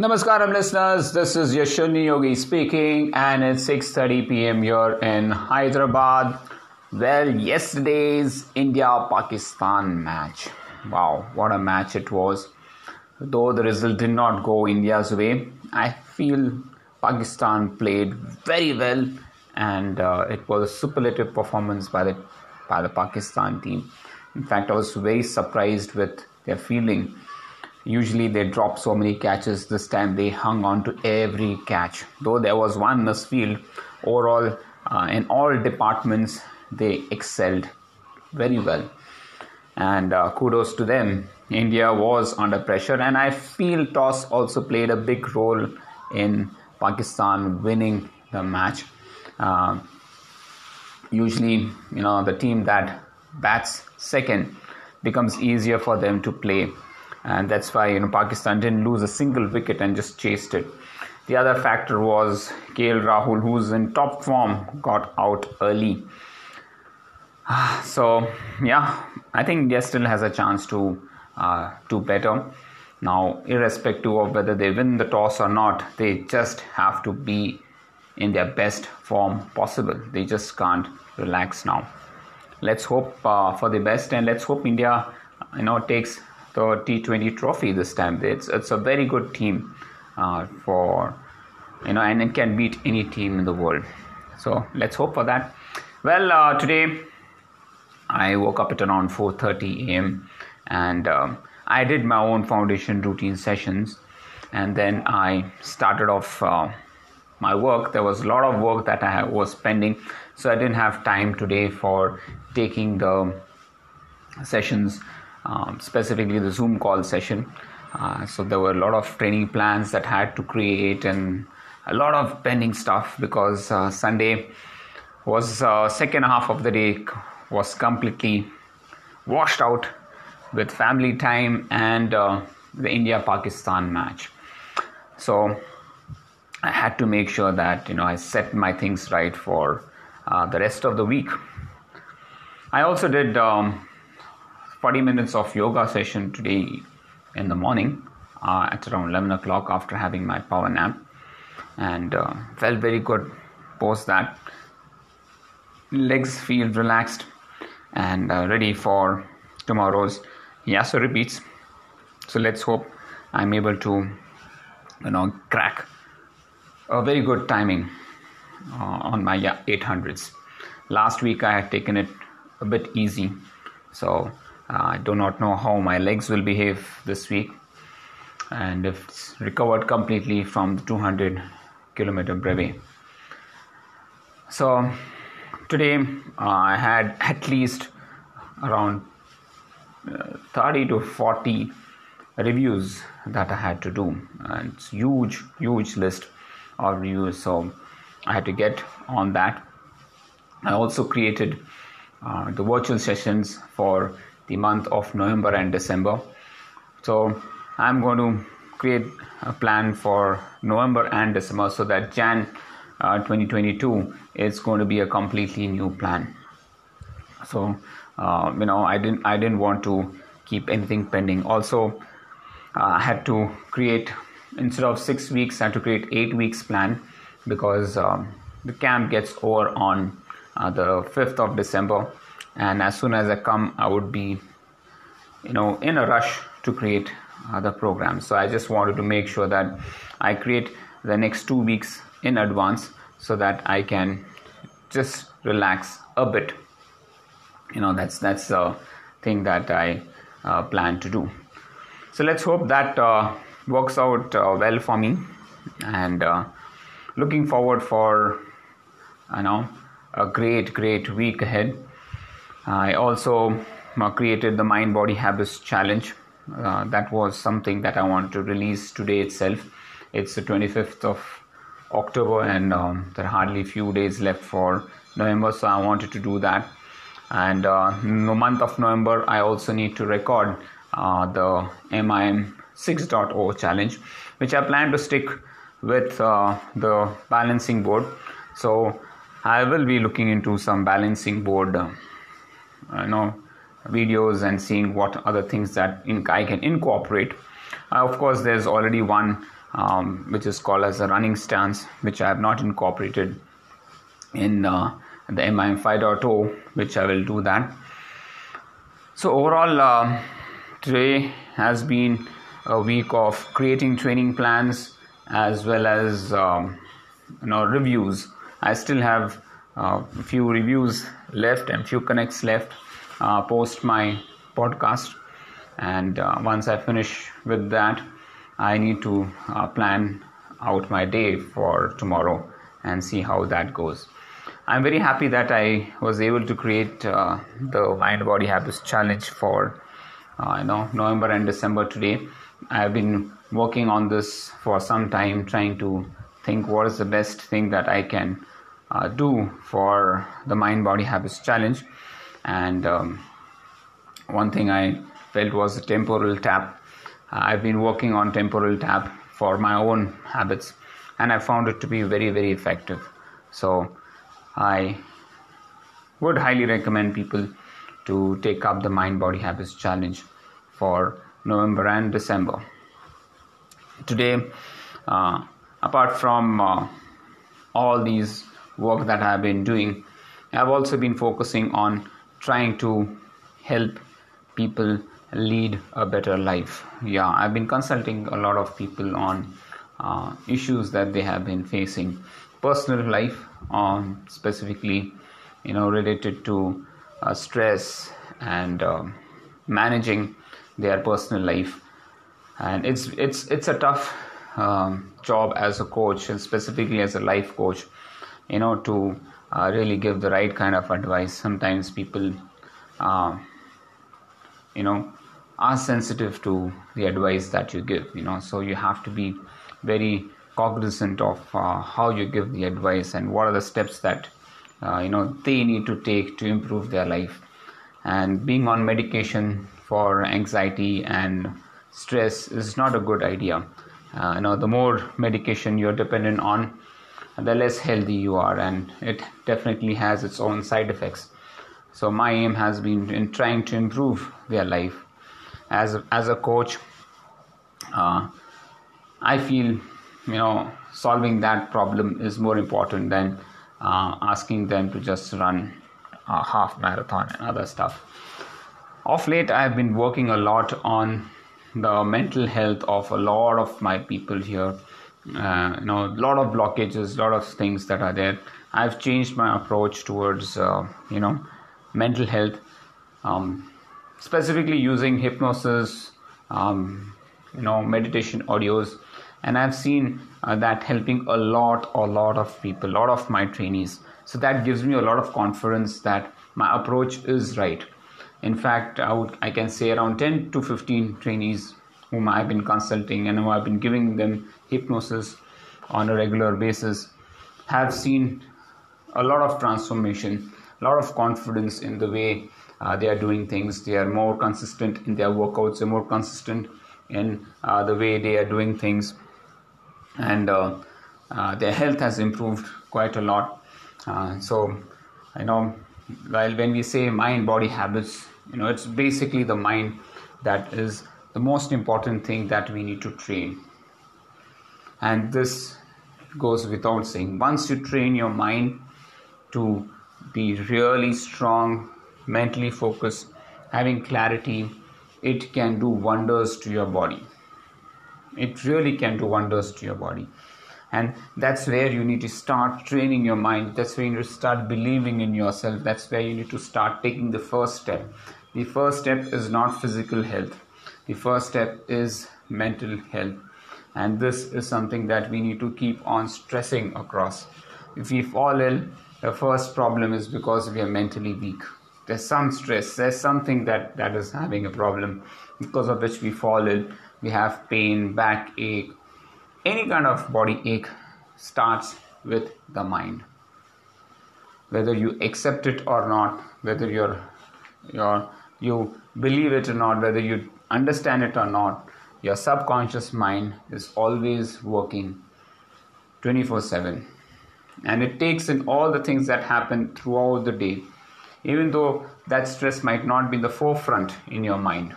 Namaskaram listeners, this is Yashuni Yogi speaking and it's 6.30 p.m. here in Hyderabad. Well, yesterday's India-Pakistan match. Wow, what a match it was. Though the result did not go India's way, I feel Pakistan played very well and uh, it was a superlative performance by the, by the Pakistan team. In fact, I was very surprised with their feeling Usually they drop so many catches. This time they hung on to every catch. Though there was one misfield, overall uh, in all departments they excelled very well. And uh, kudos to them. India was under pressure, and I feel toss also played a big role in Pakistan winning the match. Uh, usually, you know, the team that bats second becomes easier for them to play and that's why you know Pakistan didn't lose a single wicket and just chased it. The other factor was KL Rahul, who's in top form, got out early. So yeah, I think India still has a chance to uh, do better. Now, irrespective of whether they win the toss or not, they just have to be in their best form possible. They just can't relax now. Let's hope uh, for the best and let's hope India, you know, takes the T20 trophy this time. It's it's a very good team uh, for you know, and it can beat any team in the world. So let's hope for that. Well, uh, today I woke up at around 4:30 a.m. and um, I did my own foundation routine sessions, and then I started off. Uh, my work there was a lot of work that i was pending so i didn't have time today for taking the sessions um, specifically the Zoom call session. Uh, so there were a lot of training plans that had to create and a lot of pending stuff because uh, Sunday was uh, second half of the day was completely washed out with family time and uh, the India Pakistan match. So I had to make sure that you know I set my things right for uh, the rest of the week. I also did um, 40 minutes of yoga session today in the morning uh, at around 11 o'clock after having my power nap. And uh, felt very good post that. Legs feel relaxed and uh, ready for tomorrow's Yasso repeats. So let's hope i'm able to you know crack a very good timing uh, on my 800s last week i had taken it a bit easy. So I do not know how my legs will behave this week and if it's recovered completely from the 200 kilometer brevet. So today uh, I had at least around uh, 30 to 40 reviews that I had to do and it's huge huge list of reviews so I had to get on that. I also created uh, the virtual sessions for the month of November and December. So I'm going to create a plan for November and December so that Jan uh, 2022 is going to be a completely new plan. So uh, you know I didn't I didn't want to keep anything pending. Also, uh, I had to create instead of six weeks, I had to create eight weeks plan because um, the camp gets over on uh, the 5th of December and as soon as I come, I would be, you know, in a rush to create other programs. So I just wanted to make sure that I create the next two weeks in advance so that I can just relax a bit. You know, that's that's the thing that I uh, plan to do. So let's hope that uh, works out uh, well for me, and uh, looking forward for you know a great great week ahead I also uh, created the Mind Body Habits Challenge. Uh, that was something that I wanted to release today itself. It's the 25th of October, and um, there are hardly a few days left for November, so I wanted to do that. And uh, in the month of November, I also need to record uh, the MIM 6.0 challenge, which I plan to stick with uh, the balancing board. So I will be looking into some balancing board uh, you know videos and seeing what other things that in, I can incorporate. Uh, of course, there's already one um, which is called as a running stance, which I have not incorporated in uh, the MIM 5.0, which I will do that. So overall, uh, today has been a week of creating training plans as well as um, you know reviews. I still have uh, few reviews left and few connects left uh, post my podcast. And uh, once i finish with that i need to uh, plan out my day for tomorrow and see how that goes. I'm very happy that i was able to create uh, the mind body habits challenge for uh, you know november and december today. I've been working on this for some time trying to think what is the best thing that i can uh, do for the mind body habits challenge. And um, one thing i felt was a temporal tap. Uh, i've been working on temporal tap for my own habits and i found it to be very very effective. So i would highly recommend people to take up the mind body habits challenge for november and december. Today uh, apart from uh, all these work that I have been doing, I've also been focusing on trying to help people lead a better life. Yeah, I've been consulting a lot of people on uh, issues that they have been facing, personal life, on specifically, you know, related to uh, stress and um, managing their personal life. And it's it's it's a tough um, job as a coach, and specifically as a life coach you know to uh, really give the right kind of advice. Sometimes people uh, you know are sensitive to the advice that you give you know. So you have to be very cognizant of uh, how you give the advice and what are the steps that uh, you know they need to take to improve their life. And being on medication for anxiety and stress is not a good idea. Uh, you know the more medication you're dependent on the less healthy you are and it definitely has its own side effects. So my aim has been in trying to improve their life. As a, as a coach uh, i feel you know solving that problem is more important than uh, asking them to just run a half marathon and other stuff. Of late i have been working a lot on the mental health of a lot of my people here uh, you know a lot of blockages a lot of things that are there. I've changed my approach towards uh, you know mental health um, specifically using hypnosis um, you know meditation audios. And i've seen uh, that helping a lot a lot of people a lot of my trainees. So that gives me a lot of confidence that my approach is right. In fact i would i can say around 10 to 15 trainees whom I've been consulting and who I've been giving them hypnosis on a regular basis have seen a lot of transformation, a lot of confidence in the way uh, they are doing things. They are more consistent in their workouts, they're more consistent in uh, the way they are doing things, and uh, uh their health has improved quite a lot. Uh, so, I know, while when we say mind body habits, you know, it's basically the mind that is the most important thing that we need to train. And this goes without saying. Once you train your mind to be really strong, mentally focused, having clarity, it can do wonders to your body. It really can do wonders to your body. And that's where you need to start training your mind. That's where you need to start believing in yourself. That's where you need to start taking the first step. The first step is not physical health the first step is mental health. And this is something that we need to keep on stressing across. If we fall ill the first problem is because we are mentally weak. There's some stress. There's something that that is having a problem because of which we fall ill. We have pain backache any kind of body ache starts with the mind. Whether you accept it or not whether you're you're you believe it or not whether you understand it or not, your subconscious mind is always working 24 7. And it takes in all the things that happen throughout the day, even though that stress might not be in the forefront in your mind.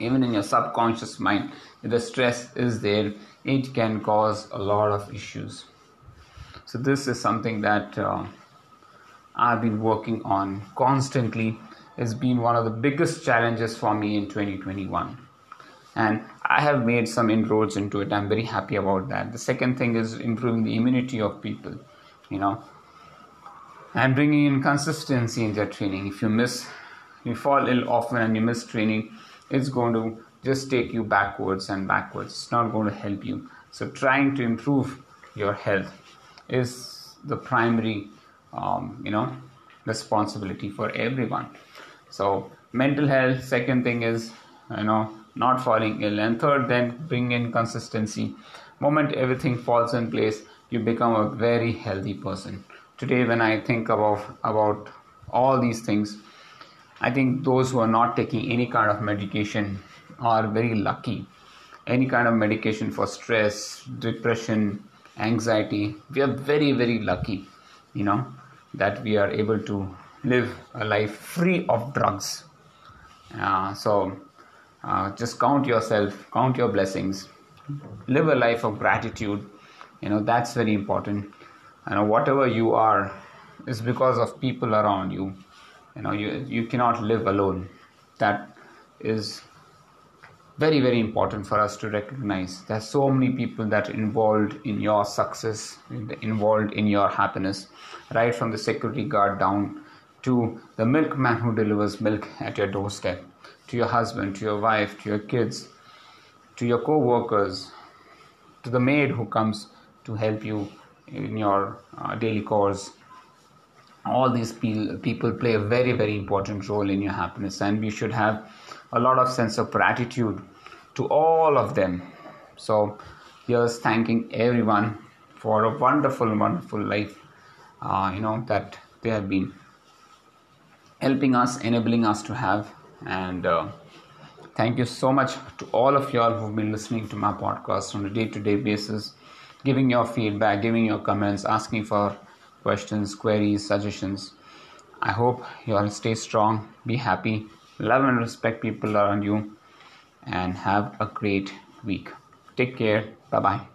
even in your subconscious mind if the stress is there it can cause a lot of issues so this is something that uh, i've been working on constantly it's been one of the biggest challenges for me in 2021 and i have made some inroads into it. I'm very happy about that. The second thing is improving the immunity of people you know. And bringing in consistency in their training. If you miss you fall ill often and you miss training it's going to just take you backwards and backwards. It's not going to help you. So trying to improve your health is the primary um, you know responsibility for everyone. So mental health second thing is you know not falling ill. And third then bring in consistency. Moment everything falls in place you become a very healthy person. Today when i think about about all these things i think those who are not taking any kind of medication are very lucky. Any kind of medication for stress depression anxiety we are very very lucky you know that we are able to live a life free of drugs. Uh, so uh, just count yourself count your blessings live a life of gratitude. You know that's very important. And whatever you are is because of people around you. You know you you cannot live alone. That is very very important for us to recognize. There's so many people that are involved in your success involved in your happiness right from the security guard down to the milkman who delivers milk at your doorstep to your husband to your wife to your kids to your co-workers to the maid who comes to help you in your uh, daily chores all these people play a very very important role in your happiness and we should have a lot of sense of gratitude to all of them so here's thanking everyone for a wonderful wonderful life uh, you know that they have been helping us enabling us to have and uh, thank you so much to all of y'all who've been listening to my podcast on a day-to-day basis giving your feedback, giving your comments, asking for questions, queries, suggestions. I hope you all stay strong, be happy, love and respect people around you, and have a great week. Take care. Bye bye.